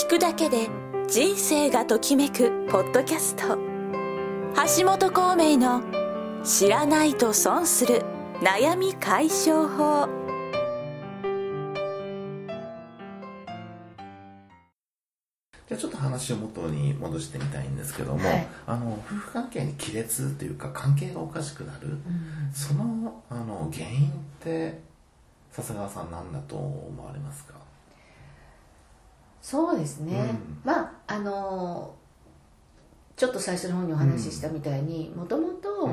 聞くだけで人生がときめくポッドキャスト。橋本孔明の「知らないと損する悩み解消法」じゃあちょっと話を元に戻してみたいんですけども、はい。あの夫婦関係に亀裂というか関係がおかしくなる、そのあの原因って笹川さん何だと思われますか？そうですね、うん。まああのちょっと最初の方にお話ししたみたいにもともと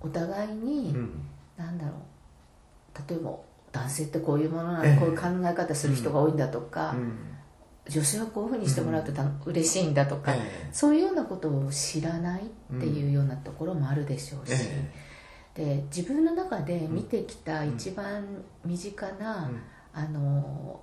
お互いに、うん。なんだろう例えば男性ってこういうものなの、ええ。こういう考え方する人が多いんだとか、うん。女性はこういうふうにしてもらうとた嬉しいんだとか、ええ。そういうようなことを知らないっていうようなところもあるでしょうし、えで自分の中で見てきた一番身近な、うん。あの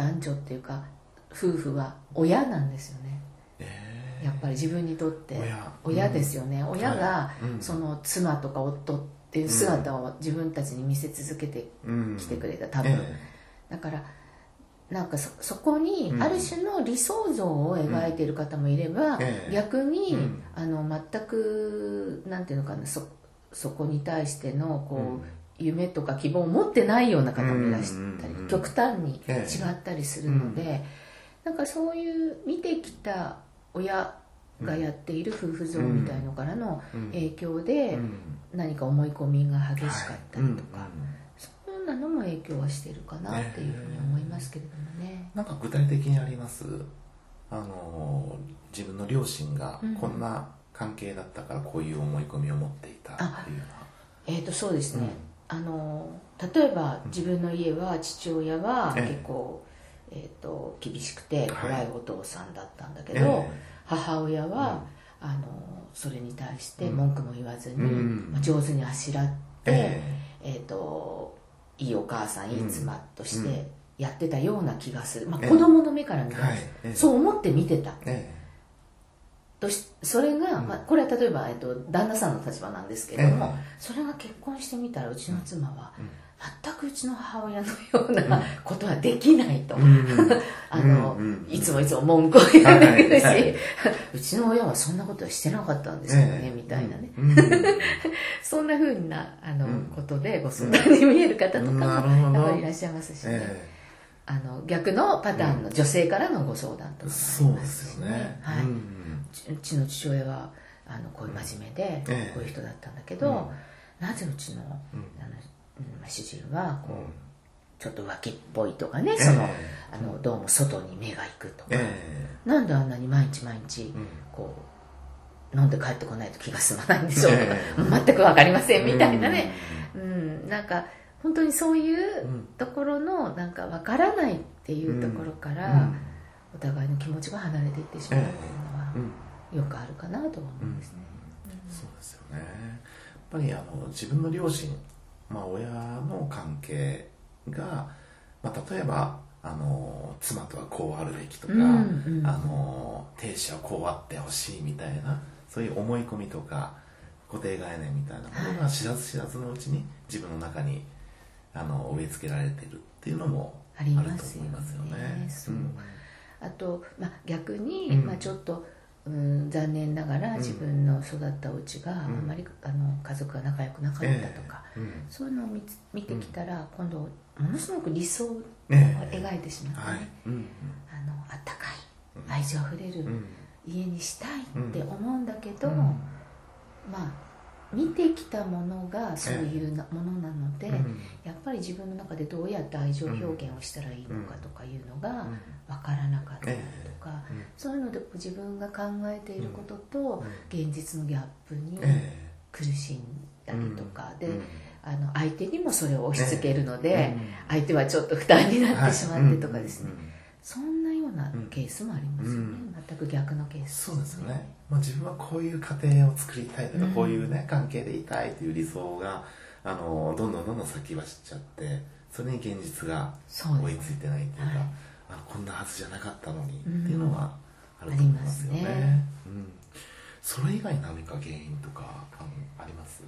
男女っていうか夫婦は親なんですよね。えやっぱり自分にとって。親。親ですよね、うん。その妻とか夫っていう姿を自分たちに見せ続けてうん。きてくれた多分、えだからなんかそそこにうん。ある種の理想像を描いている方もいれば、ええ。逆に、うん。あの全くなんていうのかなそそこに対してのこう、夢とか希望を持ってないような方もいらしたり、うん極端にええ違ったりするので、なんかそういう見てきた親がやっている夫婦像みたいのからのうん。影響でうん。何か思い込みが激しかったりとか、はい。そういうようなのも影響はしてるかなっていうふうに思いますけれどもね。なんか具体的にあります？あの自分の両親がうん。こんな関係だったからこういう思い込みを持っていたっていうよえー、とそうですね、うんあの例えば自分の家は父親はええ。結構、えー、と厳しくてはい。怖いお父さんだったんだけうなど、母親は、あのそれに対して文句も言わずに、うん。まあ、上手にあしらって、ええ。ー、といいお母さんいい妻としうん。てやってたような気がする、まあ、ええ。子供の目から見たら、はい。ええ。そう思って見てた。えとしそれが、うんまあ、これは例えば、えっと、旦那さんの立場なんですけれども、えそれが結婚してみたらうちの妻は、うん。全くうちの母親のようなことはできないと、あの、いつもいつも文句を言ってくるし、うちの親はそんなことはしてなかったんですよね、ええ。みたいな。ね、うん。そんなふうなあの、うん。ことでご相談に見える方とかもやっぱりいらっしゃいますしね、えあの逆のパターンの女性からのご相談とかもありえそうでますしね。はいうんうちの父親はあのこういう真面目で、ええこういう人だったんだけど、なぜうちの,、うん。あのうん主人はこう、うん。ちょっと浮気っぽいとかね、ええ。そのあのどうも外に目が行くとか、えなんであんなに毎日毎日えうん。こう飲んで帰ってこないと気が済まないんでしょうとか、え全く分かりませんみたいなね、うん。なんか本当にそういううん。ところのなんか分からないっていうところから、うん。お互いの気持ちが離れていってしまうっていうのは、うんよくあるかなと思うんですね。そうですよね。やっぱりあの自分の両親、まあ、親の関係が、まあ、例えばあの妻とはこうあるべきとか、うんうん。あの亭主はこうあってほしいみたいなそういう思い込みとか固定概念みたいなものが知らず知らずのうちに自分の中にあの植え付けられてるっていうのもああると思いりますよね。ねそう。と、まあ、逆に、うん。まあ、ちょっと、うん、残念ながらん。自分の育ったお家があん。まりあの家族が仲良くなかったとか、そういうのを見つ見てきたら、今度ものすごく理想をええ。描いてしまってね、あのあったかい愛情あふれるうん。家にしたいって思うんだけど、うん。まあ見てきたものがそういうなものなので、うん。やっぱり自分の中でどうやって愛情表現をしたらいいのかとかいうのが分からなかったりとか、うん。そういうので自分が考えていることと現実のギャップにえ苦しんだりとか、で、うん。あの相手にもそれを押し付けるので、ええ相手はちょっと負担になってしまってとかですね、うん。そんうなケースもありますよね、うん。全く逆のケースそうですよね、まあ、自分はこういう家庭を作りたいとか、うん。こういうね関係でいたいという理想があのどんどんどんどん先走っちゃってそれに現実が追いついてないっていうかはい。あこんなはずじゃなかったのにってうんいうのはあると思いますよね,、ね。うん、それ以外何か原因とかあります？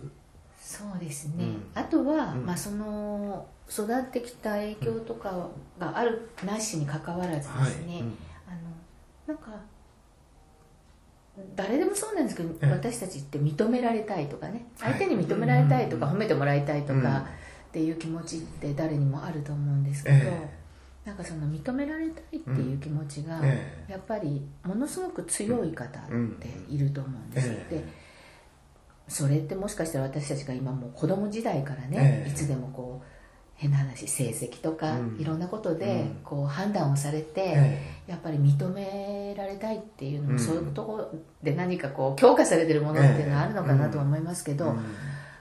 そうですね、うん。あとは、うん。まあ、その育ってきた影響とかがあるなしにかかわらずですね、はい。うん。あのなんか誰でもそうなんですけど、ええ。私たちって認められたいとかね。はい。相手に認められたいとか、うん。褒めてもらいたいとうん。かっていう気持ちって誰にもあると思うんですけど、えなんかその認められたいっていう気持ちが、えやっぱりものすごく強い方っていると思うんです、ええでそれってもしかしたら私たちが今もう子供時代からね、ええ。いつでもこう変な話成績とか、うん。いろんなことでうん。こう判断をされて、えやっぱり認められたいっていうのも、うん。そういうところで何かこう強化されてるものっていうのはあるのかなとは思いますけど、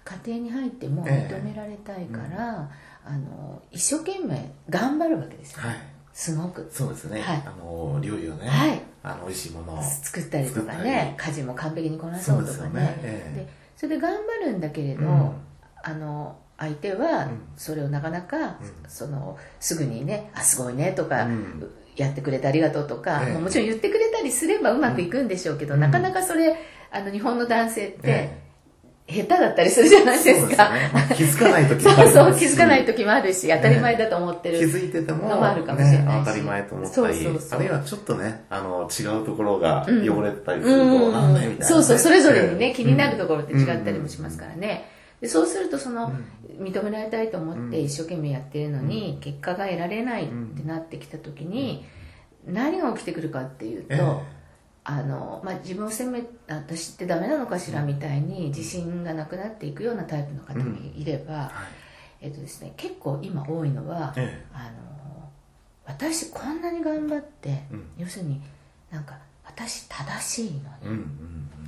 家庭に入ってもええ。認められたいから、あの一生懸命頑張るわけですよ、はい。すごく。そうですね、はい。あの料理をね、はい。あの美味しいものを作ったりとかね家事も完璧にこなそうとかね。そうでね。えそれで頑張るんだけれど、うん。あの相手はうん。それをなかなか、うん。そのすぐにね「あすごいね」とか、うん。やってくれてありがとう」とか、もちろん言ってくれたりすればうまくいくんでしょうけど、うん。なかなかそれあの日本の男性ってえ下手だったりするじゃないですか。気づかない時も そうそうありますし気づかない時もあるし当たり前だと思ってる、気づいててものもあるかもしれない当たり前と思ったりそうそうそう。あるいはちょっとねあの違うところがうん。汚れてたりすると、なんだよみたいなね、そうそうそれぞれにね、ええ気になるところって違ったりもしますからね、でそうするとその、うん。認められたいと思って一生懸命やってるのに、結果が得られないってなってきた時に、何が起きてくるかっていうと、ええ。あのまあ、自分を責め私ってダメなのかしらみたいに自信がなくなっていくようなタイプの方もいれば、はい。えっとですね、結構今多いのは、えあの私こんなに頑張って、うん。要するになんか私正しいのに、えうんうん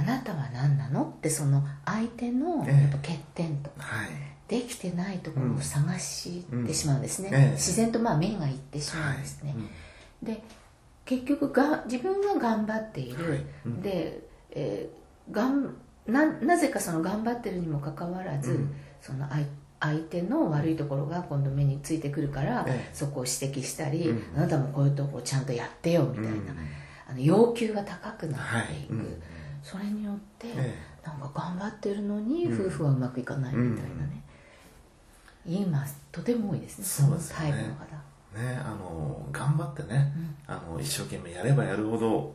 あなたは何なの？ってその相手のええ。やっぱ欠点とかはい。できてないところを探してしまうんですね、うん。ええ。自然とまあ目がいってしまうんですね、で結局が自分は頑張っている、はい。うん。で、えーがんななぜかその頑張ってるにもかかわらず、うん。その相相手の悪いところが今度目についてくるから、ええ。そこを指摘したり、うんあなたもこういうとこをちゃんとやってよみたいな、うん。あの要求が高くなはいっていく、うんそれによって、えなんか頑張ってるのにうん。夫婦はうまくいかないみたいなね、今とても多いですね。そうですよね。タイプの方。えねあの頑張ってね、あの一生懸命やればやるほど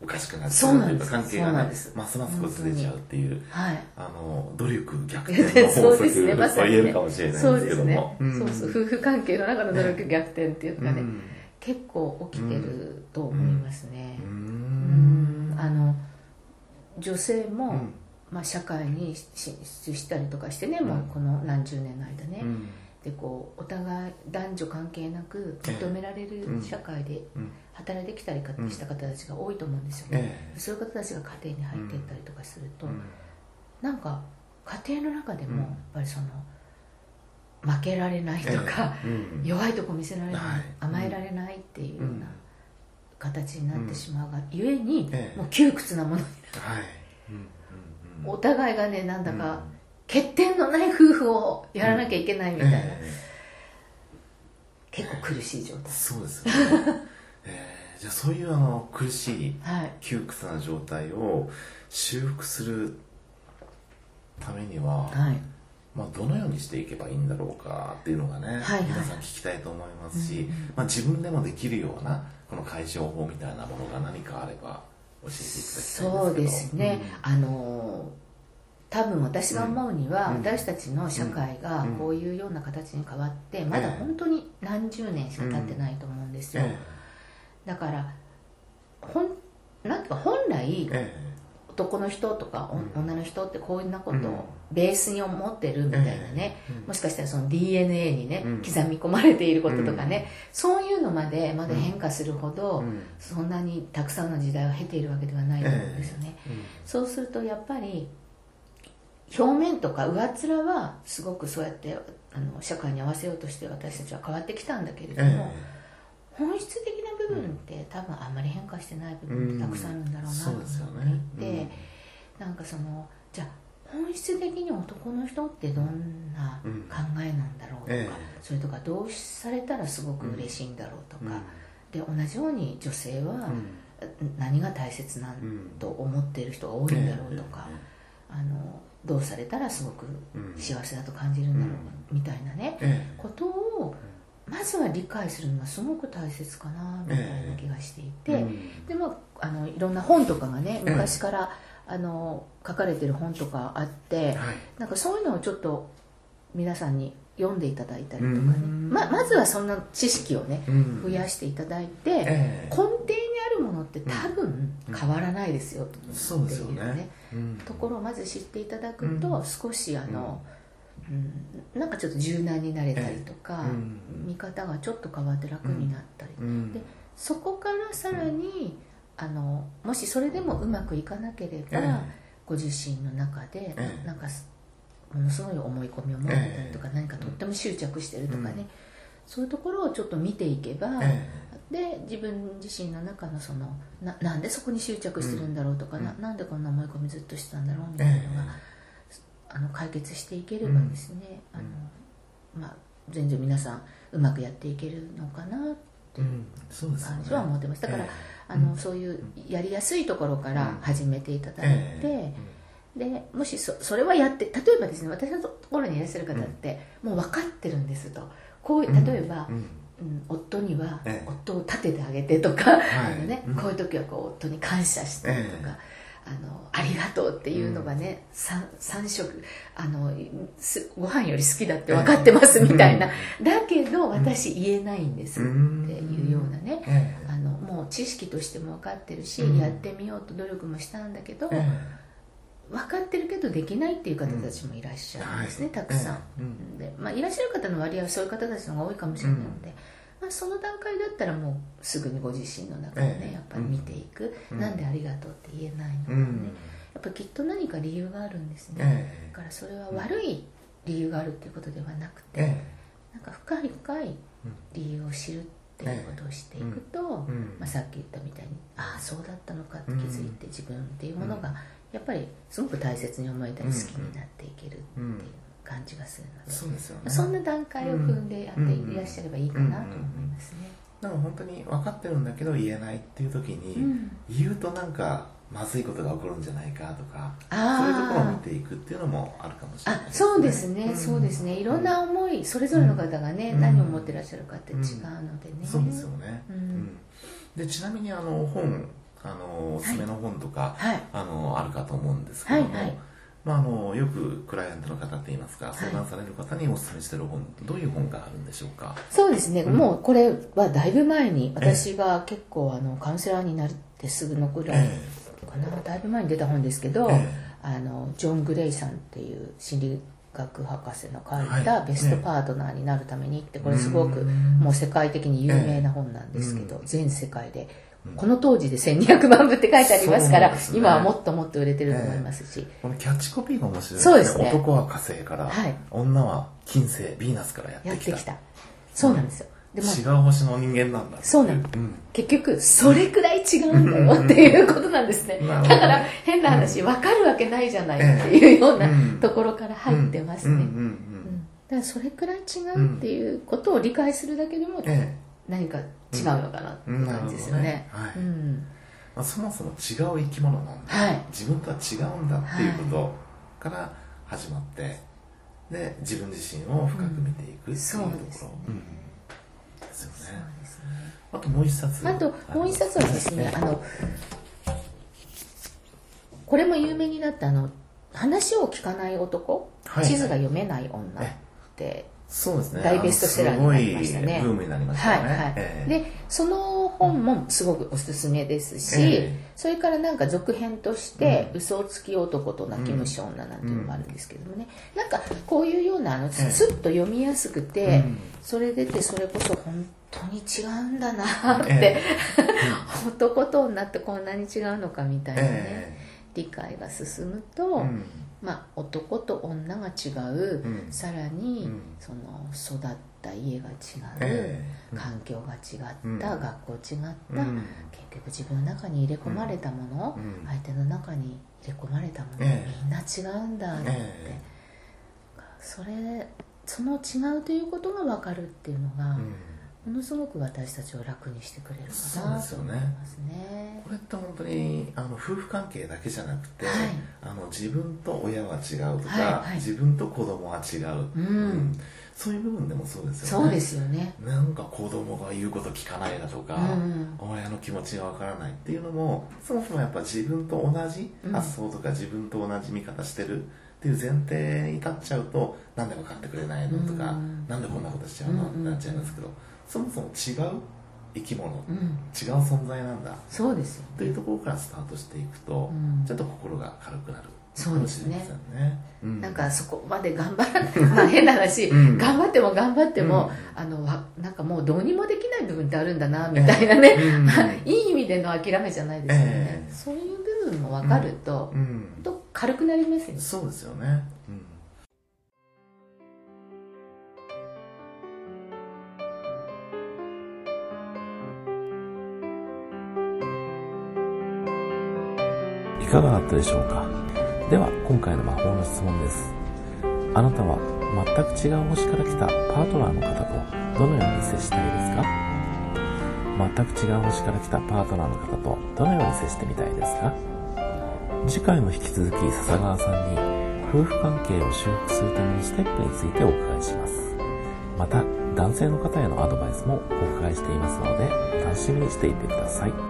おかしくなっちゃうというか関係がねますます崩れちゃうっていうはい。あの努力逆転の法則 と言えるかもしれないんそうですけども、ん。そうそう。夫婦関係の中の努力逆転っていうかね、うん。結構起きてると思いますね。うん。あの女性も、うん。まあ、社会に進出したりとかしてね、もううんこの何十年の間ね、うん。でこうお互い男女関係なくええ認められる社会でうん。働いてきたりした方たちが多いと思うんですよね、えそういう方たちが家庭に入っていったりとかすると、えうん。なんか家庭の中でもうん。やっぱりその負けられないとか、弱いとこ見せられない、はい。甘えられないっていうよううんな形になってしまうが、ゆえに、ええ。もう窮屈なものにはい。うんうんうんお互いがねなんだか、うん。欠点のない夫婦をやらなきゃいけないみたいな、え結構苦しい状態。えそうですよね。ええ。じゃあそういうあの苦しいはい。窮屈な状態を修復するためには、はいまあ、どのようにしていけばいいんだろうかっていうのがね、はいはい。皆さん聞きたいと思いますし、うんうんまあ、自分でもできるようなこの解消法みたいなものが何かあれば教えていただきたいんですけど。そうですね、あの多分私が思うには、うん。私たちの社会がうん。こういうような形に変わって、まだ本当に何十年しか経ってないと思うんですよ、えだからほんなんていうか本来ええ。男の人とか、女の人ってこういうなことうん。をベースに思ってるみたいなね、えうん。もしかしたらその DNA にね、うん。刻み込まれていることとかね、そういうのまでまだ変化するほど、うん。そんなにたくさんの時代を経ているわけではないと思うんですよね、うん。そうするとやっぱり表面とか上っ面はすごくそうやってあの社会に合わせようとして私たちは変わってきたんだけれども、本質的な部分って多分あんまり変化してない部分ってたくさんあるんだろうなと思っていて、なんかそのじゃあ本質的に男の人ってどんなうん考えなんだろうとか、えそれとかどうされたらすごく嬉しいんだろうとうん。か、で同じように女性はうん。何が大切なんと思っている人が多いんだろうとか、あのどうされたらすごくうん。幸せだと感じるんだろうみたいなねえことをまずは理解するのがすごく大切かなみたいな気がしていて、えうん。でまああのいろんな本とかがねええ。昔から、あの書かれてる本とかあって、はい。なんかそういうのをちょっと皆さんに読んでいただいたりとかね。うん。ままずはそんな知識をねうん。増やしていただいて、ええ。根底にあるものって多分変わらないですよってそうですよいうね。ねうん。ところをまず知っていただくうと少しあの、うん、なんかちょっと柔軟になれたりとか、うん。見方がちょっと変わって楽になったり、うん。でそこからさらに、あのもしそれでもうまくいかなければ、えご自身の中で、ええなんかすものすごい思い込みを持ってたりとか、ええ何かとっても執着してるとかね、うん。そういうところをちょっと見ていけば、えで自分自身の中のそのななんでそこに執着してるんだろうとか、うん。ななんでこんな思い込みずっとしてたんだろうみたいなのが、あの解決していければですね、あのまあ、全然皆さんうまくやっていけるのかなえうん。そう感じは思ってます。だから、えあのそういうやりやすいところから始めていただいて、えでもしそそれはやって例えばですね私のところにいらっしゃる方って、もう分かってるんですと。こううん。例えば、うん。うん夫にはええ。夫を立ててあげてとか、い。あのねうん。こういう時はこう夫に感謝してとか、ええ。あのありがとうっていうのがね、三三食あのすご飯より好きだって分かってますみたいな、だけど私言えないんですっていうようなね、もう知識としても分かってるし、うん。やってみようと努力もしたんだけど、え分かってるけどできないっていう方たちもいらっしゃるんですね、はい。たくさん、ええ。うん。で、まあ、いらっしゃる方の割合はそういう方たちの方が多いかもしれないので、まあ、その段階だったらもうすぐにご自身の中でね、ええ。やっぱり見ていく、うん。なんでありがとうって言えないのかね、うん。やっぱきっと何か理由があるんですね、えだからそれは悪い理由があるっていうことではなくて、えなんか深い深い理由を知るっていうことをしていくと、うん。まあ、さっき言ったみたいにああそうだったのかって気づいて、自分っていうものがやっぱりすごく大切に思えたり好きになっていけるっていう感じがするので、そうですよね。そんな段階を踏んでやっていらっしゃればいいかなと思いますね。でも本当に分かってるんだけど言えないっていう時に、うん。言うとなんかまずいことが起こるんじゃないかとかそういうところを見ていくっていうのもあるかもしれないあそうですね、ん。そうですね。いろんな思いそれぞれの方がね、うん。何を持ってらっしゃるかって違うのでね、そうですよね、うん。でちなみにあの本あのおすすめの本とか、はい。あのあるかと思うんですけども、はいはいまあ、あのよくクライアントの方って言いますか相談される方におすすめしてる本、どういう本があるんでしょうか？そうですね、うん。もうこれはだいぶ前に私が結構あのカウンセラーになってすぐのくらいえ。かな、だいぶ前に出た本ですけど、えあのジョン・グレイさんっていう心理学博士の書いたはい「ベストパートナーになるために」ってこれすごくうん。もう世界的に有名な本なんですけど、う全世界でうんこの当時で1200万部って書いてありますから、ね。今はもっともっと売れてると思いますし、このキャッチコピーが面白いですそうですね。男は火星から、はい。女は金星ヴィーナスからやってきた。やってきた。そうなんですよ。でも違う星の人間なんだそうなの。うん。結局それくらい違うんだよっていうことなんですね。だから変な話分かるわけないじゃないっていうようなうん。ところから入ってますね、うん。うん。うん。うん。だからそれくらい違うっていうことを理解するだけでもえ何か違うのかなって感じですよね。はい。うん。まあ、そもそも違う生き物なんだ、はい。自分とは違うんだっていうことから始まって、で自分自身を深く見ていくっていうところ、そうん。ですよね。ですね。あともう一冊。あともう一冊はですねあのこれも有名になったあの話を聞かない男、はい。地図が読めない女ってそうですね。大ベストセラーになりましたね。あのすごいブームになりましたはいはい、ええ。でその本もすごくおすすめですし、ええ。それからなんか続編として「嘘つき男と泣き虫女」なんていうのもあるんですけどもね、なんかこういうようなあのスッと読みやすくて、うん。それ出てそれこそ本当に違うんだなって、え 男と女ってこんなに違うのかみたいなね、え。理解が進むと、うんまあ、男と女が違う、うん。さらに、うん。その育った家が違う、ええ。環境が違った、うん。学校違った、うん。結局自分の中に入れ込まれたもの、うん。相手の中に入れ込まれたもの、ええ。みんな違うんだって、えそれその違うということが分かるっていうのが、うんものすごく私たちを楽にしてくれるかなと思いますね。これって本当にあの夫婦関係だけじゃなくて、はい。あの自分と親は違うとか、はいはい。自分と子供は違う、うん。そういう部分でもそうですよね。そうですよね。なんか子供が言うこと聞かないだとか、うん親の気持ちがわからないっていうのもそもそもやっぱ自分と同じうん。発想とか自分と同じ見方してるっていう前提に立っちゃうとなんで分かってくれないのとか、うん。なんでこんなことしちゃうのうんってなっちゃいますけどそもそも違う生き物、うん。違う存在なんだ。そうですよというところからスタートしていくと、うん。ちょっと心が軽くなる。そうですね。ね。うん。なんかそこまで頑張らない。まあ変な話、うん。頑張っても頑張っても、うん。あのわなんかもうどうにもできない部分ってあるんだなみたいなね、うん。いい意味での諦めじゃないですよね、ええ。そういう部分も分かると、うん。と軽くなりますよね。そうですよね、うんかがだったでしょうか？では今回の魔法の質問です。あなたは全く違う星から来たパートナーの方とどのように接したいですか？全く違う星から来たパートナーの方とどのように接してみたいですか？次回も引き続き笹川さんに夫婦関係を修復するためのステップについてお伺いします。また男性の方へのアドバイスもお伺いしていますので楽しみにしていてください。